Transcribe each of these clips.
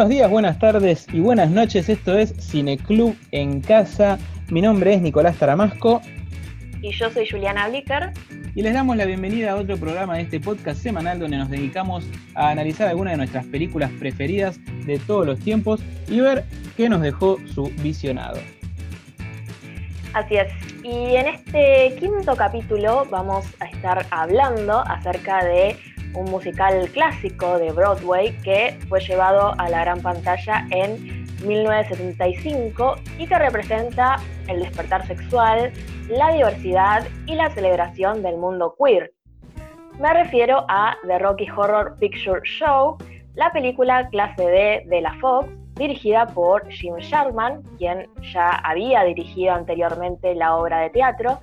Buenos días, buenas tardes y buenas noches. Esto es Cineclub en Casa. Mi nombre es Nicolás Taramasco. Y yo soy Juliana Blicker. Y les damos la bienvenida a otro programa de este podcast semanal donde nos dedicamos a analizar algunas de nuestras películas preferidas de todos los tiempos y ver qué nos dejó su visionado. Así es. Y en este quinto capítulo vamos a estar hablando acerca de un musical clásico de Broadway que fue llevado a la gran pantalla en 1975 y que representa el despertar sexual, la diversidad y la celebración del mundo queer. Me refiero a The Rocky Horror Picture Show, la película clase D de la Fox, dirigida por Jim Sharman, quien ya había dirigido anteriormente la obra de teatro,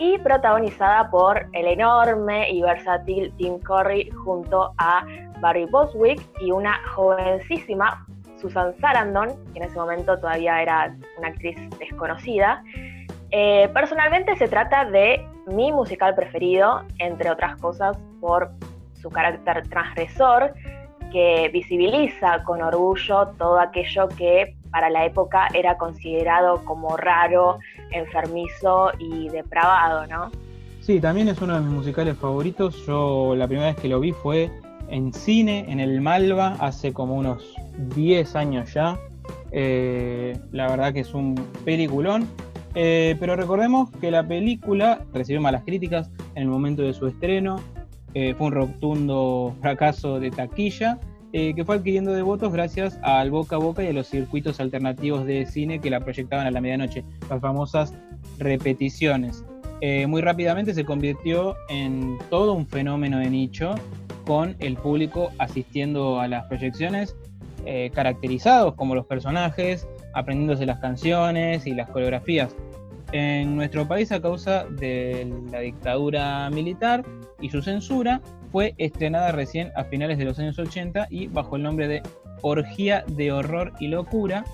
y protagonizada por el enorme y versátil Tim Curry junto a Barry Boswick y una jovencísima Susan Sarandon, que en ese momento todavía era una actriz desconocida. Eh, personalmente se trata de mi musical preferido, entre otras cosas por su carácter transgresor, que visibiliza con orgullo todo aquello que para la época era considerado como raro, enfermizo y depravado, ¿no? Sí, también es uno de mis musicales favoritos. Yo la primera vez que lo vi fue en cine, en el Malva, hace como unos 10 años ya. Eh, la verdad que es un peliculón. Eh, pero recordemos que la película recibió malas críticas en el momento de su estreno. Eh, fue un rotundo fracaso de taquilla eh, que fue adquiriendo de votos gracias al boca a boca y a los circuitos alternativos de cine que la proyectaban a la medianoche, las famosas repeticiones. Eh, muy rápidamente se convirtió en todo un fenómeno de nicho, con el público asistiendo a las proyecciones, eh, caracterizados como los personajes, aprendiéndose las canciones y las coreografías. En nuestro país, a causa de la dictadura militar y su censura, fue estrenada recién a finales de los años 80 y bajo el nombre de Orgía de Horror y Locura.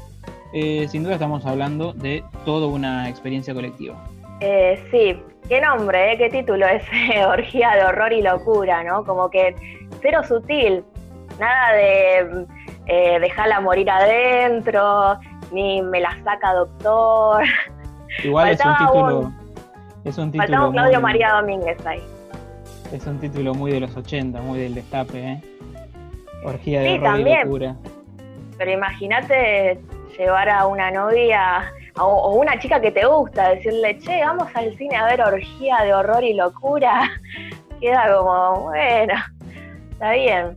Eh, sin duda estamos hablando de toda una experiencia colectiva. Eh, sí, qué nombre, eh? qué título es Orgía de Horror y Locura, ¿no? Como que cero sutil, nada de dejarla morir adentro, ni me la saca doctor. Igual es un título. es un título. Faltaba Claudio María Domínguez ahí. Es un título muy de los 80, muy del destape, ¿eh? Orgía de sí, locura. Pero imagínate llevar a una novia o una chica que te gusta, decirle, che, vamos al cine a ver orgía de horror y locura. Queda como, bueno, está bien.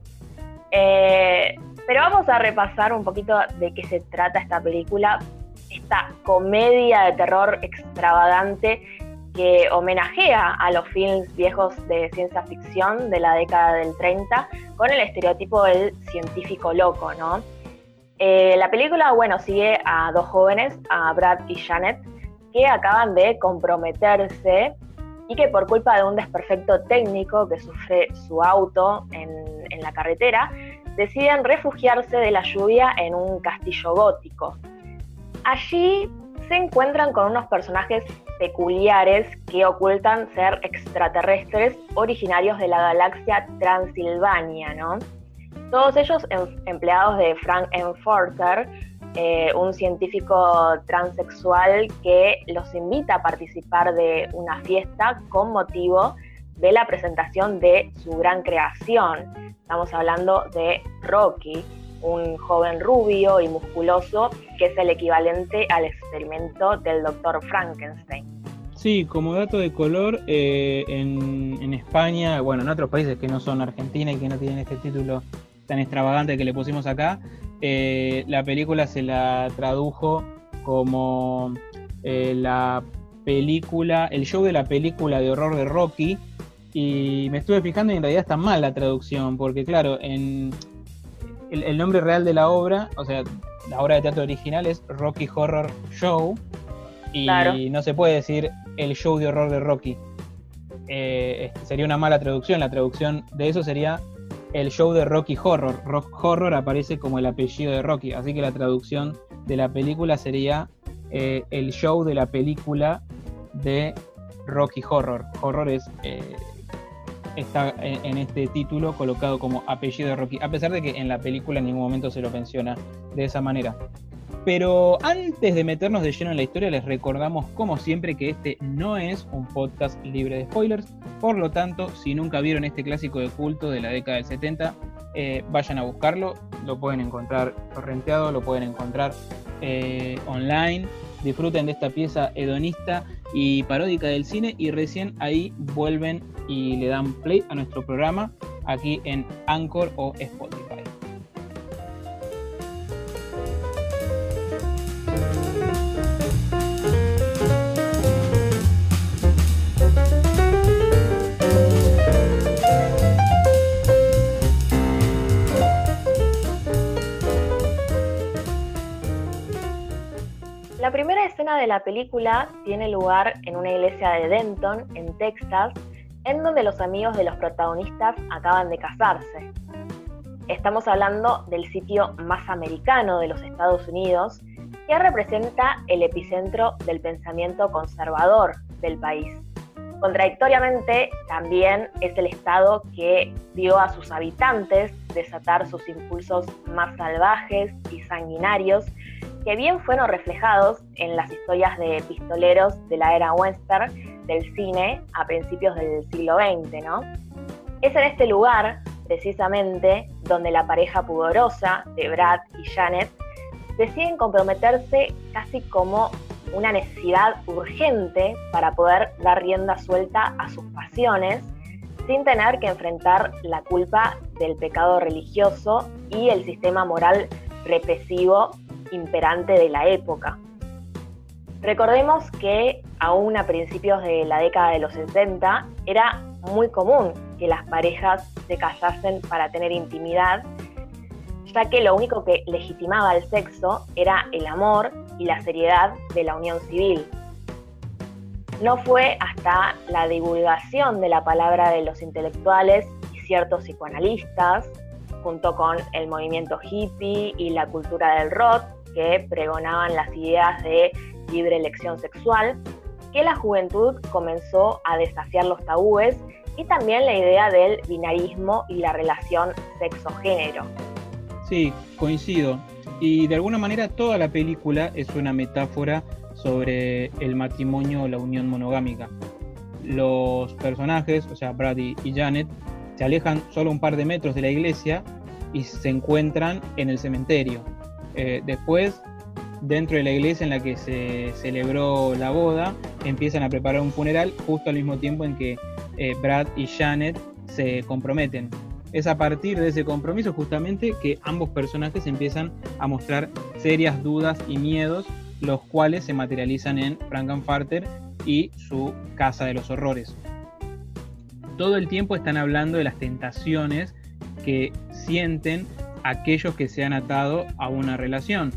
Eh, pero vamos a repasar un poquito de qué se trata esta película, esta comedia de terror extravagante que homenajea a los films viejos de ciencia ficción de la década del 30 con el estereotipo del científico loco, ¿no? Eh, la película, bueno, sigue a dos jóvenes, a Brad y Janet, que acaban de comprometerse y que por culpa de un desperfecto técnico que sufre su auto en, en la carretera, deciden refugiarse de la lluvia en un castillo gótico. Allí se encuentran con unos personajes peculiares que ocultan ser extraterrestres originarios de la galaxia Transilvania, ¿no? Todos ellos em, empleados de Frank Enforcer, eh, un científico transexual que los invita a participar de una fiesta con motivo de la presentación de su gran creación. Estamos hablando de Rocky, un joven rubio y musculoso que es el equivalente al experimento del doctor Frankenstein. Sí, como dato de color, eh, en, España, bueno, en otros países que no son Argentina y que no tienen este título tan extravagante que le pusimos acá, eh, la película se la tradujo como eh, la película, el show de la película de horror de Rocky, y me estuve fijando y en realidad está mal la traducción, porque claro, en, el, nombre real de la obra, o sea, la obra de teatro original es Rocky Horror Show. Y no se puede decir el show de horror de Rocky. Eh, sería una mala traducción. La traducción de eso sería el show de Rocky Horror. Rock Horror aparece como el apellido de Rocky. Así que la traducción de la película sería eh, el show de la película de Rocky Horror. Horror eh, está en, este título colocado como apellido de Rocky, a pesar de que en la película en ningún momento se lo menciona de esa manera. Pero antes de meternos de lleno en la historia, les recordamos como siempre que este no es un podcast libre de spoilers. Por lo tanto, si nunca vieron este clásico de culto de la década del 70, eh, vayan a buscarlo. Lo pueden encontrar torrenteado, lo pueden encontrar eh, online. Disfruten de esta pieza hedonista y paródica del cine y recién ahí vuelven y le dan play a nuestro programa aquí en Anchor o Spotify. Escena de la película tiene lugar en una iglesia de Denton, en Texas, en donde los amigos de los protagonistas acaban de casarse. Estamos hablando del sitio más americano de los Estados Unidos, que representa el epicentro del pensamiento conservador del país. Contradictoriamente, también es el estado que vio a sus habitantes desatar sus impulsos más salvajes y sanguinarios, que bien fueron reflejados en las historias de pistoleros de la era western del cine a principios del siglo XX, ¿no? Es en este lugar, precisamente, donde la pareja pudorosa de Brad y Janet deciden comprometerse casi como una necesidad urgente para poder dar rienda suelta a sus pasiones sin tener que enfrentar la culpa del pecado religioso y el sistema moral represivo imperante de la época. Recordemos que aún a principios de la década de los 60 era muy común que las parejas se casasen para tener intimidad, ya que lo único que legitimaba el sexo era el amor y la seriedad de la unión civil. No fue hasta la divulgación de la palabra de los intelectuales y ciertos psicoanalistas, junto con el movimiento hippie y la cultura del rock, que pregonaban las ideas de libre elección sexual, que la juventud comenzó a desafiar los tabúes y también la idea del binarismo y la relación sexo-género. Sí, coincido. Y de alguna manera toda la película es una metáfora sobre el matrimonio o la unión monogámica. Los personajes, o sea, Brady y Janet, se alejan solo un par de metros de la iglesia y se encuentran en el cementerio. Eh, después dentro de la iglesia en la que se celebró la boda, empiezan a preparar un funeral justo al mismo tiempo en que eh, Brad y Janet se comprometen. Es a partir de ese compromiso justamente que ambos personajes empiezan a mostrar serias dudas y miedos, los cuales se materializan en Frankenfarter y su Casa de los Horrores. Todo el tiempo están hablando de las tentaciones que sienten aquellos que se han atado a una relación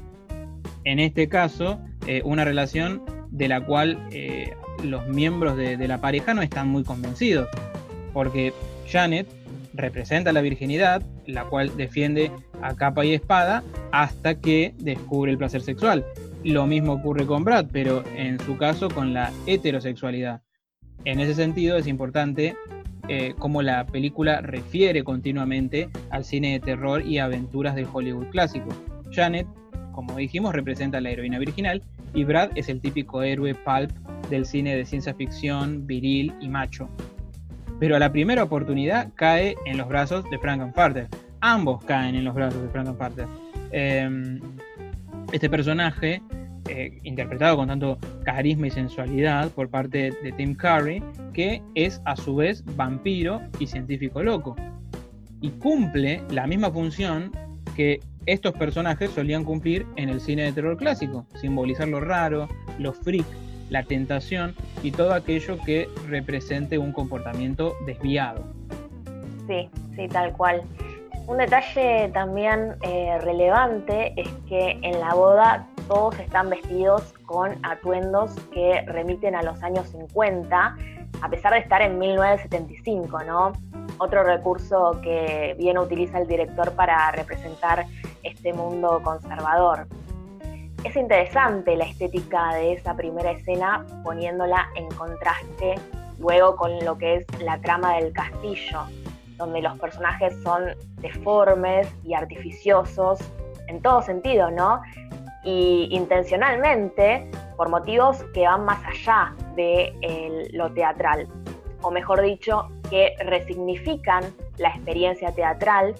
en este caso, eh, una relación de la cual eh, los miembros de, la pareja no están muy convencidos, porque Janet representa la virginidad, la cual defiende a capa y espada hasta que descubre el placer sexual. Lo mismo ocurre con Brad, pero en su caso con la heterosexualidad. En ese sentido es importante eh, cómo la película refiere continuamente al cine de terror y aventuras del Hollywood clásico. Janet como dijimos, representa a la heroína virginal y Brad es el típico héroe pulp del cine de ciencia ficción, viril y macho. Pero a la primera oportunidad cae en los brazos de Frankenfarter. Ambos caen en los brazos de Frankenfarter. Em, este personaje, eh, interpretado con tanto carisma y sensualidad por parte de Tim Curry, que es a su vez vampiro y científico loco. Y cumple la misma función que estos personajes solían cumplir en el cine de terror clásico, simbolizar lo raro, lo freak, la tentación y todo aquello que represente un comportamiento desviado. Sí, sí, tal cual. Un detalle también eh, relevante es que en la boda todos están vestidos con atuendos que remiten a los años 50, a pesar de estar en 1975, ¿no? Otro recurso que bien utiliza el director para representar este mundo conservador. Es interesante la estética de esa primera escena poniéndola en contraste luego con lo que es la trama del castillo, donde los personajes son deformes y artificiosos en todo sentido, ¿no? Y intencionalmente por motivos que van más allá de lo teatral, o mejor dicho, que resignifican la experiencia teatral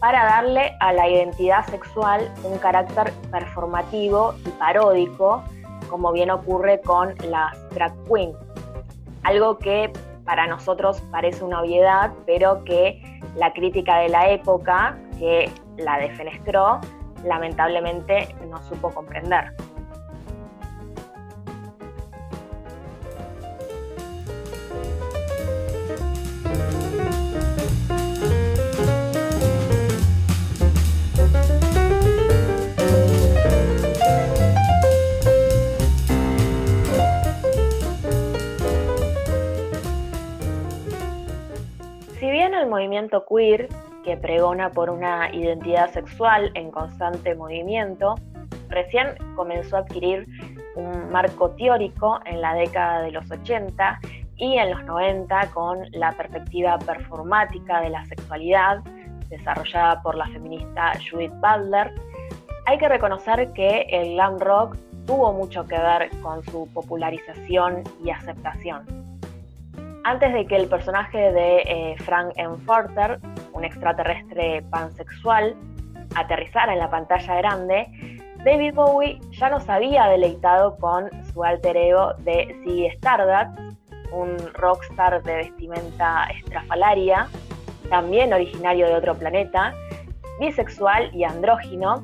para darle a la identidad sexual un carácter performativo y paródico, como bien ocurre con las drag queens. Algo que para nosotros parece una obviedad, pero que la crítica de la época, que la defenestró, lamentablemente no supo comprender. movimiento queer, que pregona por una identidad sexual en constante movimiento, recién comenzó a adquirir un marco teórico en la década de los 80 y en los 90 con la perspectiva performática de la sexualidad desarrollada por la feminista Judith Butler, hay que reconocer que el glam rock tuvo mucho que ver con su popularización y aceptación. Antes de que el personaje de eh, Frank Enforter, un extraterrestre pansexual, aterrizara en la pantalla grande, David Bowie ya nos había deleitado con su alter ego de Ziggy Stardust, un rockstar de vestimenta estrafalaria, también originario de otro planeta, bisexual y andrógino,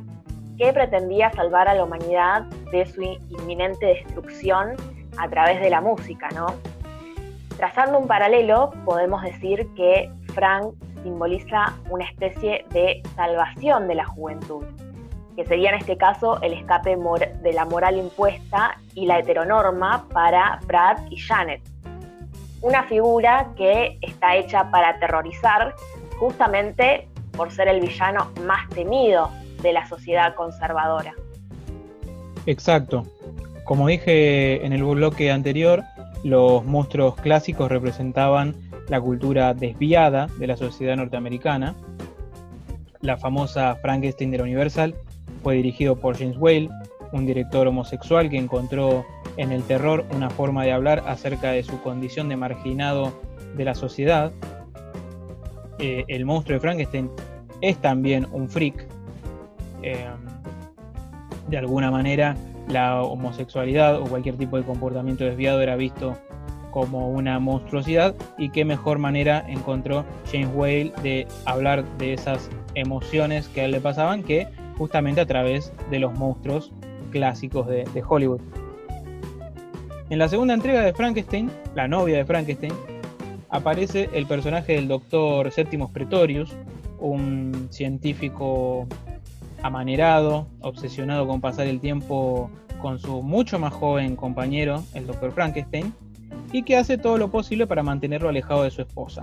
que pretendía salvar a la humanidad de su inminente destrucción a través de la música, ¿no? Trazando un paralelo, podemos decir que Frank simboliza una especie de salvación de la juventud, que sería en este caso el escape de la moral impuesta y la heteronorma para Brad y Janet. Una figura que está hecha para aterrorizar justamente por ser el villano más temido de la sociedad conservadora. Exacto. Como dije en el bloque anterior, los monstruos clásicos representaban la cultura desviada de la sociedad norteamericana. La famosa Frankenstein de la Universal fue dirigido por James Whale, un director homosexual que encontró en el terror una forma de hablar acerca de su condición de marginado de la sociedad. Eh, el monstruo de Frankenstein es también un freak. Eh, de alguna manera la homosexualidad o cualquier tipo de comportamiento desviado era visto como una monstruosidad y qué mejor manera encontró James Whale de hablar de esas emociones que a él le pasaban que justamente a través de los monstruos clásicos de, Hollywood. En la segunda entrega de Frankenstein, la novia de Frankenstein, aparece el personaje del doctor Septimus Pretorius, un científico amanerado, obsesionado con pasar el tiempo con su mucho más joven compañero, el Dr. Frankenstein, y que hace todo lo posible para mantenerlo alejado de su esposa.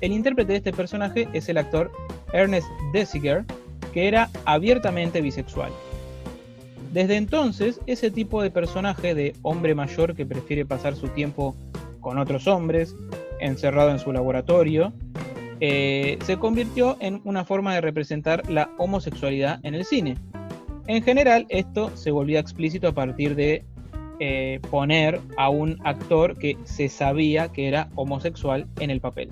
El intérprete de este personaje es el actor Ernest Desiger, que era abiertamente bisexual. Desde entonces, ese tipo de personaje de hombre mayor que prefiere pasar su tiempo con otros hombres, encerrado en su laboratorio, eh, se convirtió en una forma de representar la homosexualidad en el cine. En general, esto se volvía explícito a partir de eh, poner a un actor que se sabía que era homosexual en el papel.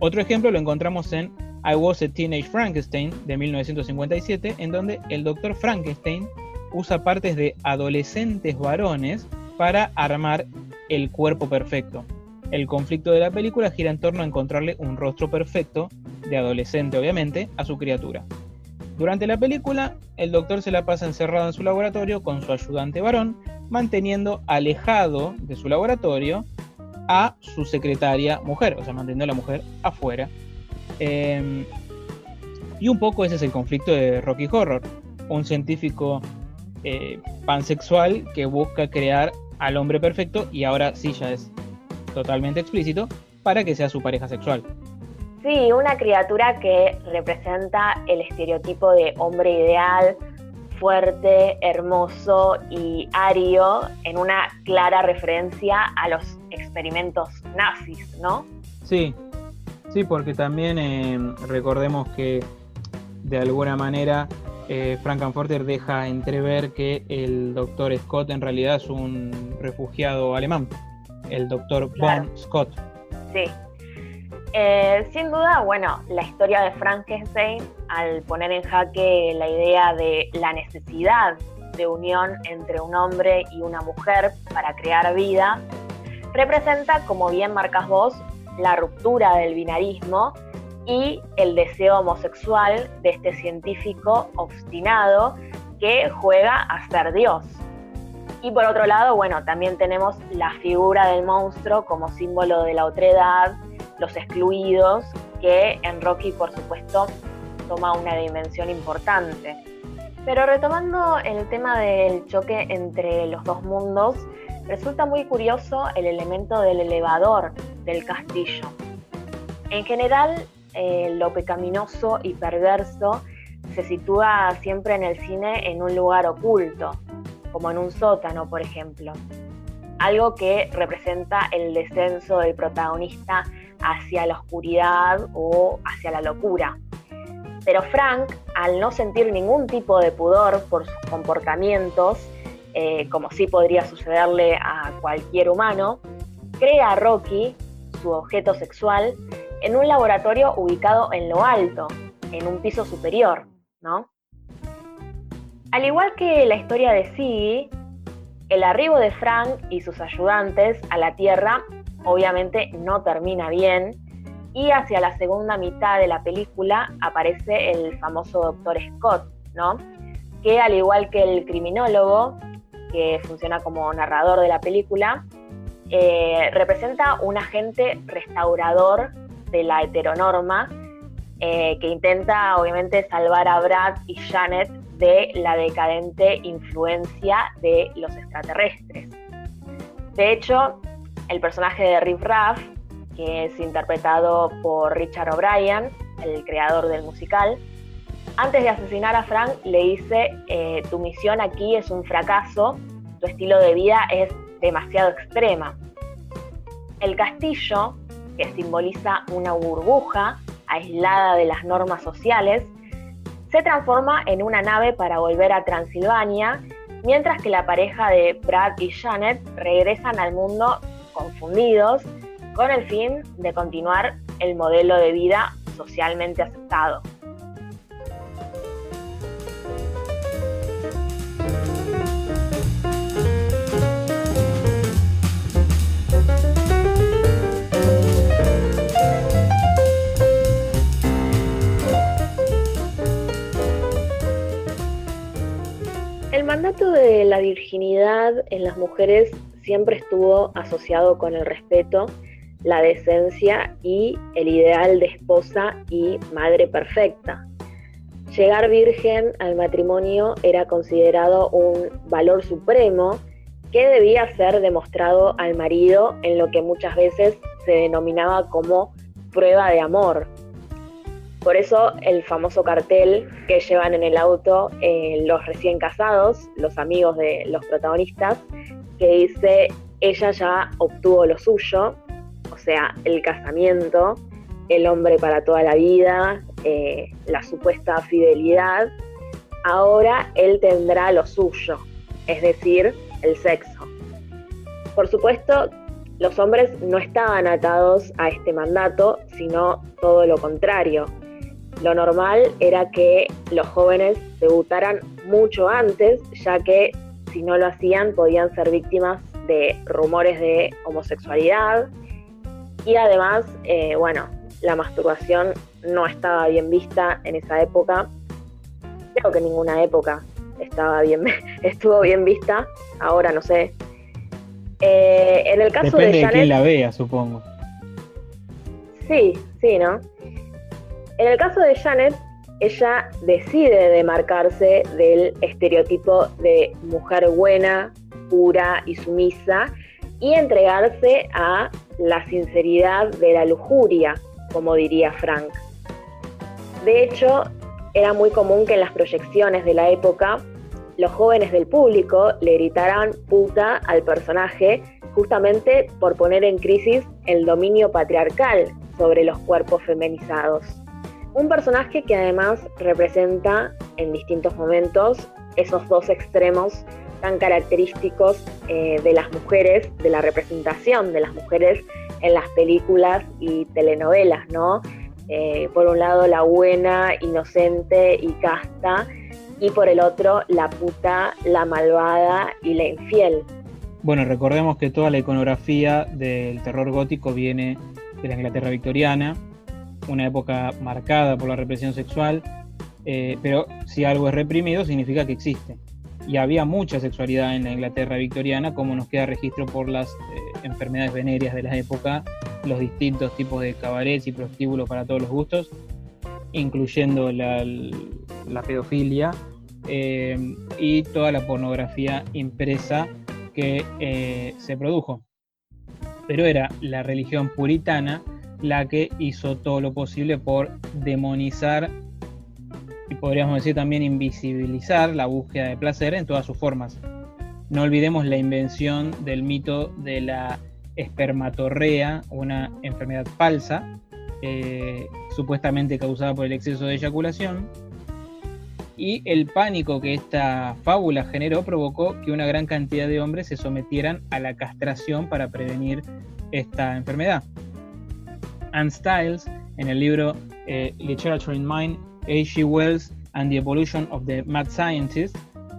Otro ejemplo lo encontramos en I Was a Teenage Frankenstein de 1957, en donde el doctor Frankenstein usa partes de adolescentes varones para armar el cuerpo perfecto. El conflicto de la película gira en torno a encontrarle un rostro perfecto, de adolescente obviamente, a su criatura. Durante la película, el doctor se la pasa encerrado en su laboratorio con su ayudante varón, manteniendo alejado de su laboratorio a su secretaria mujer, o sea, manteniendo a la mujer afuera. Em, y un poco ese es el conflicto de Rocky Horror, un científico eh, pansexual que busca crear al hombre perfecto y ahora sí ya es totalmente explícito, para que sea su pareja sexual. Sí, una criatura que representa el estereotipo de hombre ideal, fuerte, hermoso y ario en una clara referencia a los experimentos nazis, ¿no? Sí, sí, porque también eh, recordemos que de alguna manera eh, Frankenfurter deja entrever que el doctor Scott en realidad es un refugiado alemán, el doctor von Scott. Sí. Eh, sin duda, bueno, la historia de Frankenstein, al poner en jaque la idea de la necesidad de unión entre un hombre y una mujer para crear vida, representa, como bien marcas vos, la ruptura del binarismo y el deseo homosexual de este científico obstinado que juega a ser Dios. Y por otro lado, bueno, también tenemos la figura del monstruo como símbolo de la otredad, los excluidos, que en Rocky, por supuesto, toma una dimensión importante. Pero retomando el tema del choque entre los dos mundos, resulta muy curioso el elemento del elevador del castillo. En general, eh, lo pecaminoso y perverso se sitúa siempre en el cine en un lugar oculto, como en un sótano, por ejemplo. Algo que representa el descenso del protagonista hacia la oscuridad o hacia la locura. Pero Frank, al no sentir ningún tipo de pudor por sus comportamientos, eh, como sí podría sucederle a cualquier humano, crea a Rocky, su objeto sexual, en un laboratorio ubicado en lo alto, en un piso superior, ¿no? Al igual que la historia de Siggy, el arribo de Frank y sus ayudantes a la Tierra obviamente no termina bien y hacia la segunda mitad de la película aparece el famoso Dr. Scott, ¿no? Que al igual que el criminólogo, que funciona como narrador de la película, eh, representa un agente restaurador de la heteronorma eh, que intenta obviamente salvar a Brad y Janet de la decadente influencia de los extraterrestres. De hecho, el personaje de Riff Raff, que es interpretado por Richard O'Brien, el creador del musical, antes de asesinar a Frank le dice, eh, tu misión aquí es un fracaso, tu estilo de vida es demasiado extrema. El castillo que simboliza una burbuja aislada de las normas sociales, se transforma en una nave para volver a Transilvania, mientras que la pareja de Brad y Janet regresan al mundo confundidos con el fin de continuar el modelo de vida socialmente aceptado. mandato de la virginidad en las mujeres siempre estuvo asociado con el respeto, la decencia y el ideal de esposa y madre perfecta. Llegar virgen al matrimonio era considerado un valor supremo que debía ser demostrado al marido en lo que muchas veces se denominaba como prueba de amor, por eso el famoso cartel que llevan en el auto eh, los recién casados, los amigos de los protagonistas, que dice, ella ya obtuvo lo suyo, o sea, el casamiento, el hombre para toda la vida, eh, la supuesta fidelidad, ahora él tendrá lo suyo, es decir, el sexo. Por supuesto, los hombres no estaban atados a este mandato, sino todo lo contrario. Lo normal era que los jóvenes debutaran mucho antes, ya que si no lo hacían podían ser víctimas de rumores de homosexualidad y además, eh, bueno, la masturbación no estaba bien vista en esa época. Creo que en ninguna época estaba bien, estuvo bien vista, ahora no sé. Eh, en el caso de, Janet, quién la vea, supongo. Sí, sí, ¿no? En el caso de Janet, ella decide demarcarse del estereotipo de mujer buena, pura y sumisa y entregarse a la sinceridad de la lujuria, como diría Frank. De hecho, era muy común que en las proyecciones de la época los jóvenes del público le gritaran puta al personaje justamente por poner en crisis el dominio patriarcal sobre los cuerpos feminizados. Un personaje que además representa en distintos momentos esos dos extremos tan característicos eh, de las mujeres, de la representación de las mujeres en las películas y telenovelas, ¿no? Eh, por un lado la buena, inocente y casta, y por el otro la puta, la malvada y la infiel. Bueno, recordemos que toda la iconografía del terror gótico viene de la Inglaterra victoriana, una época marcada por la represión sexual, eh, pero si algo es reprimido significa que existe. Y había mucha sexualidad en la Inglaterra victoriana, como nos queda registro por las eh, enfermedades venéreas de la época, los distintos tipos de cabarets y prostíbulos para todos los gustos, incluyendo la, pedofilia eh, y toda la pornografía impresa que se produjo. Pero era la religión puritana la que hizo todo lo posible por demonizar y podríamos decir también invisibilizar la búsqueda de placer en todas sus formas. No olvidemos la invención del mito de la espermatorrea, una enfermedad falsa, eh, supuestamente causada por el exceso de eyaculación, y el pánico que esta fábula generó provocó que una gran cantidad de hombres se sometieran a la castración para prevenir esta enfermedad. Anne Stiles, en el libro eh, Literature in Mind, H.G. Wells and the Evolution of the Mad Scientist,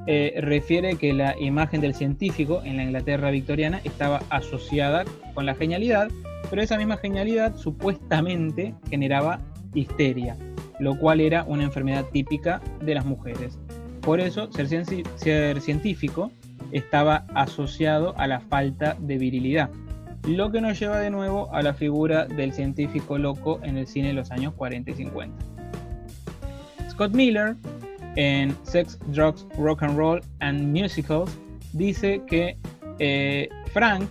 eh, refiere que la imagen del científico en la Inglaterra victoriana estaba asociada con la genialidad, pero esa misma genialidad supuestamente generaba histeria, lo cual era una enfermedad típica de las mujeres. Por eso, ser, ser científico estaba asociado a la falta de virilidad lo que nos lleva de nuevo a la figura del científico loco en el cine de los años 40 y 50. Scott Miller, en Sex, Drugs, Rock and Roll and Musicals, dice que eh, Frank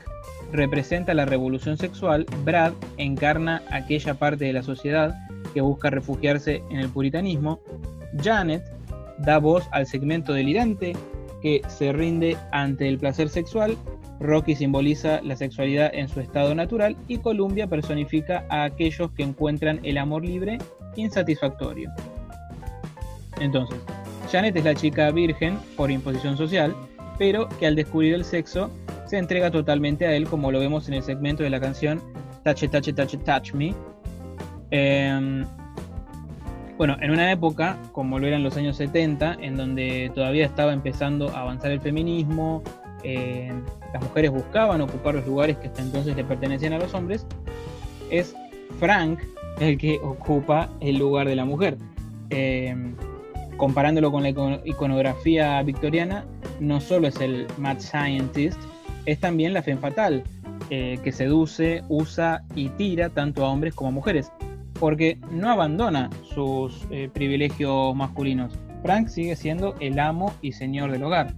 representa la revolución sexual, Brad encarna aquella parte de la sociedad que busca refugiarse en el puritanismo, Janet da voz al segmento delirante que se rinde ante el placer sexual Rocky simboliza la sexualidad en su estado natural y Columbia personifica a aquellos que encuentran el amor libre insatisfactorio. Entonces, Janet es la chica virgen por imposición social, pero que al descubrir el sexo se entrega totalmente a él como lo vemos en el segmento de la canción Touch Touch Touch Touch Me. Em, bueno, en una época, como lo era en los años 70, en donde todavía estaba empezando a avanzar el feminismo, eh, las mujeres buscaban ocupar los lugares que hasta entonces le pertenecían a los hombres, es Frank el que ocupa el lugar de la mujer. Eh, comparándolo con la iconografía victoriana, no solo es el mad scientist, es también la femme fatal, eh, que seduce, usa y tira tanto a hombres como a mujeres, porque no abandona sus privilegios masculinos. Frank sigue siendo el amo y señor del hogar.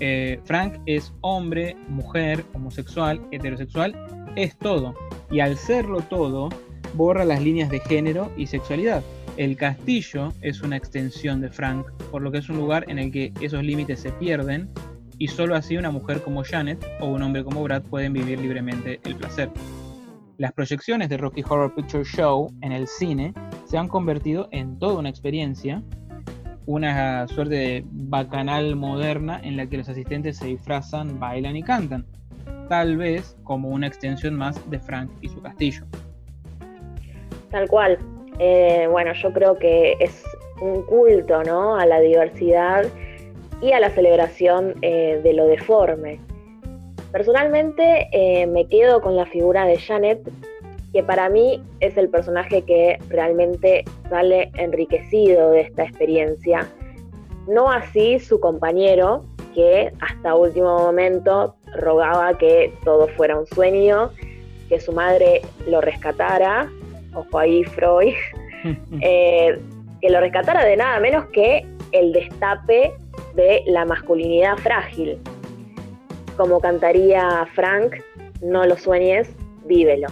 Eh, Frank es hombre, mujer, homosexual, heterosexual, es todo. Y al serlo todo, borra las líneas de género y sexualidad. El castillo es una extensión de Frank, por lo que es un lugar en el que esos límites se pierden y solo así una mujer como Janet o un hombre como Brad pueden vivir libremente el placer. Las proyecciones de Rocky Horror Picture Show en el cine se han convertido en toda una experiencia una suerte de bacanal moderna en la que los asistentes se disfrazan, bailan y cantan, tal vez como una extensión más de Frank y su castillo. Tal cual. Eh, bueno, yo creo que es un culto ¿no? a la diversidad y a la celebración eh, de lo deforme. Personalmente eh, me quedo con la figura de Janet que para mí es el personaje que realmente sale enriquecido de esta experiencia. No así su compañero, que hasta último momento rogaba que todo fuera un sueño, que su madre lo rescatara, ojo ahí Freud, eh, que lo rescatara de nada menos que el destape de la masculinidad frágil. Como cantaría Frank, no lo sueñes, vívelo.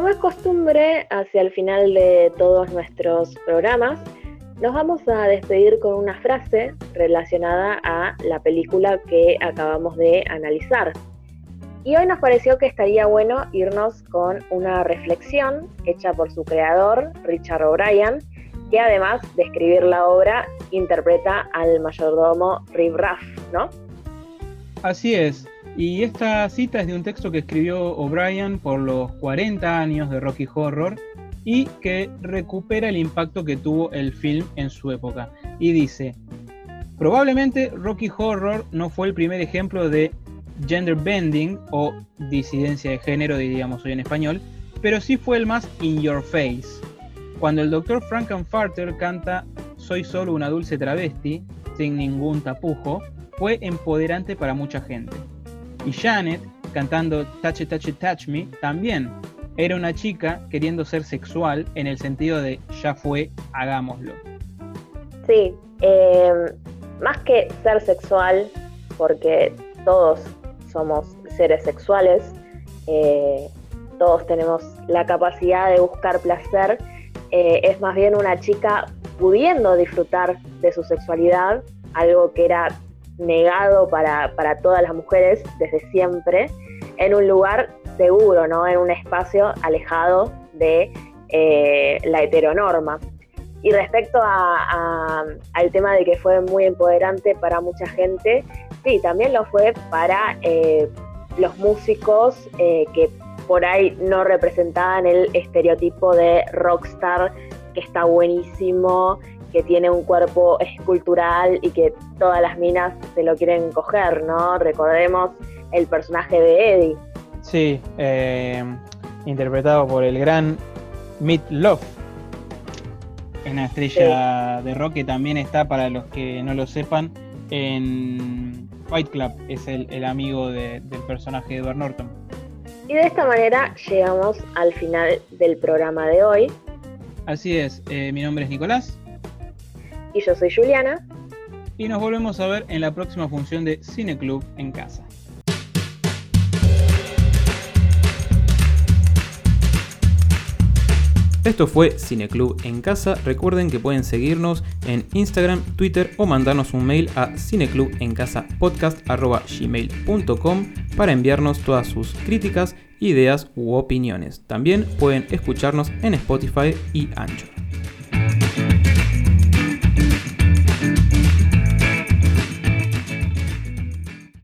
Como es costumbre, hacia el final de todos nuestros programas, nos vamos a despedir con una frase relacionada a la película que acabamos de analizar. Y hoy nos pareció que estaría bueno irnos con una reflexión hecha por su creador, Richard O'Brien, que además de escribir la obra, interpreta al mayordomo Rip Raff, ¿no? Así es. Y esta cita es de un texto que escribió O'Brien por los 40 años de Rocky Horror y que recupera el impacto que tuvo el film en su época. Y dice, probablemente Rocky Horror no fue el primer ejemplo de gender bending o disidencia de género, diríamos hoy en español, pero sí fue el más in your face. Cuando el doctor Frankenfarter canta Soy solo una dulce travesti, sin ningún tapujo, fue empoderante para mucha gente. Y Janet, cantando Touch It, Touch It, Touch Me, también era una chica queriendo ser sexual en el sentido de ya fue, hagámoslo. Sí, em, más que ser sexual, porque todos somos seres sexuales, eh, todos tenemos la capacidad de buscar placer, eh, es más bien una chica pudiendo disfrutar de su sexualidad, algo que era negado para, todas las mujeres desde siempre, en un lugar seguro, ¿no? En un espacio alejado de eh, la heteronorma. Y respecto al tema de que fue muy empoderante para mucha gente, sí, también lo fue para eh, los músicos eh, que por ahí no representaban el estereotipo de rockstar que está buenísimo que tiene un cuerpo escultural y que todas las minas se lo quieren coger, ¿no? Recordemos el personaje de Eddie. Sí, eh, interpretado por el gran Meat Love. Una estrella de rock que también está, para los que no lo sepan, en Fight Club. Es el, amigo del personaje de Edward Norton. Y de esta manera llegamos al final del programa de hoy. Así es, eh, mi nombre es Nicolás. Y yo soy Juliana. Y nos volvemos a ver en la próxima función de Cine Club en casa. Esto fue Cineclub en casa. Recuerden que pueden seguirnos en Instagram, Twitter o mandarnos un mail a cineclubencasapodcast.gmail.com para enviarnos todas sus críticas, ideas u opiniones. También pueden escucharnos en Spotify y Anchor.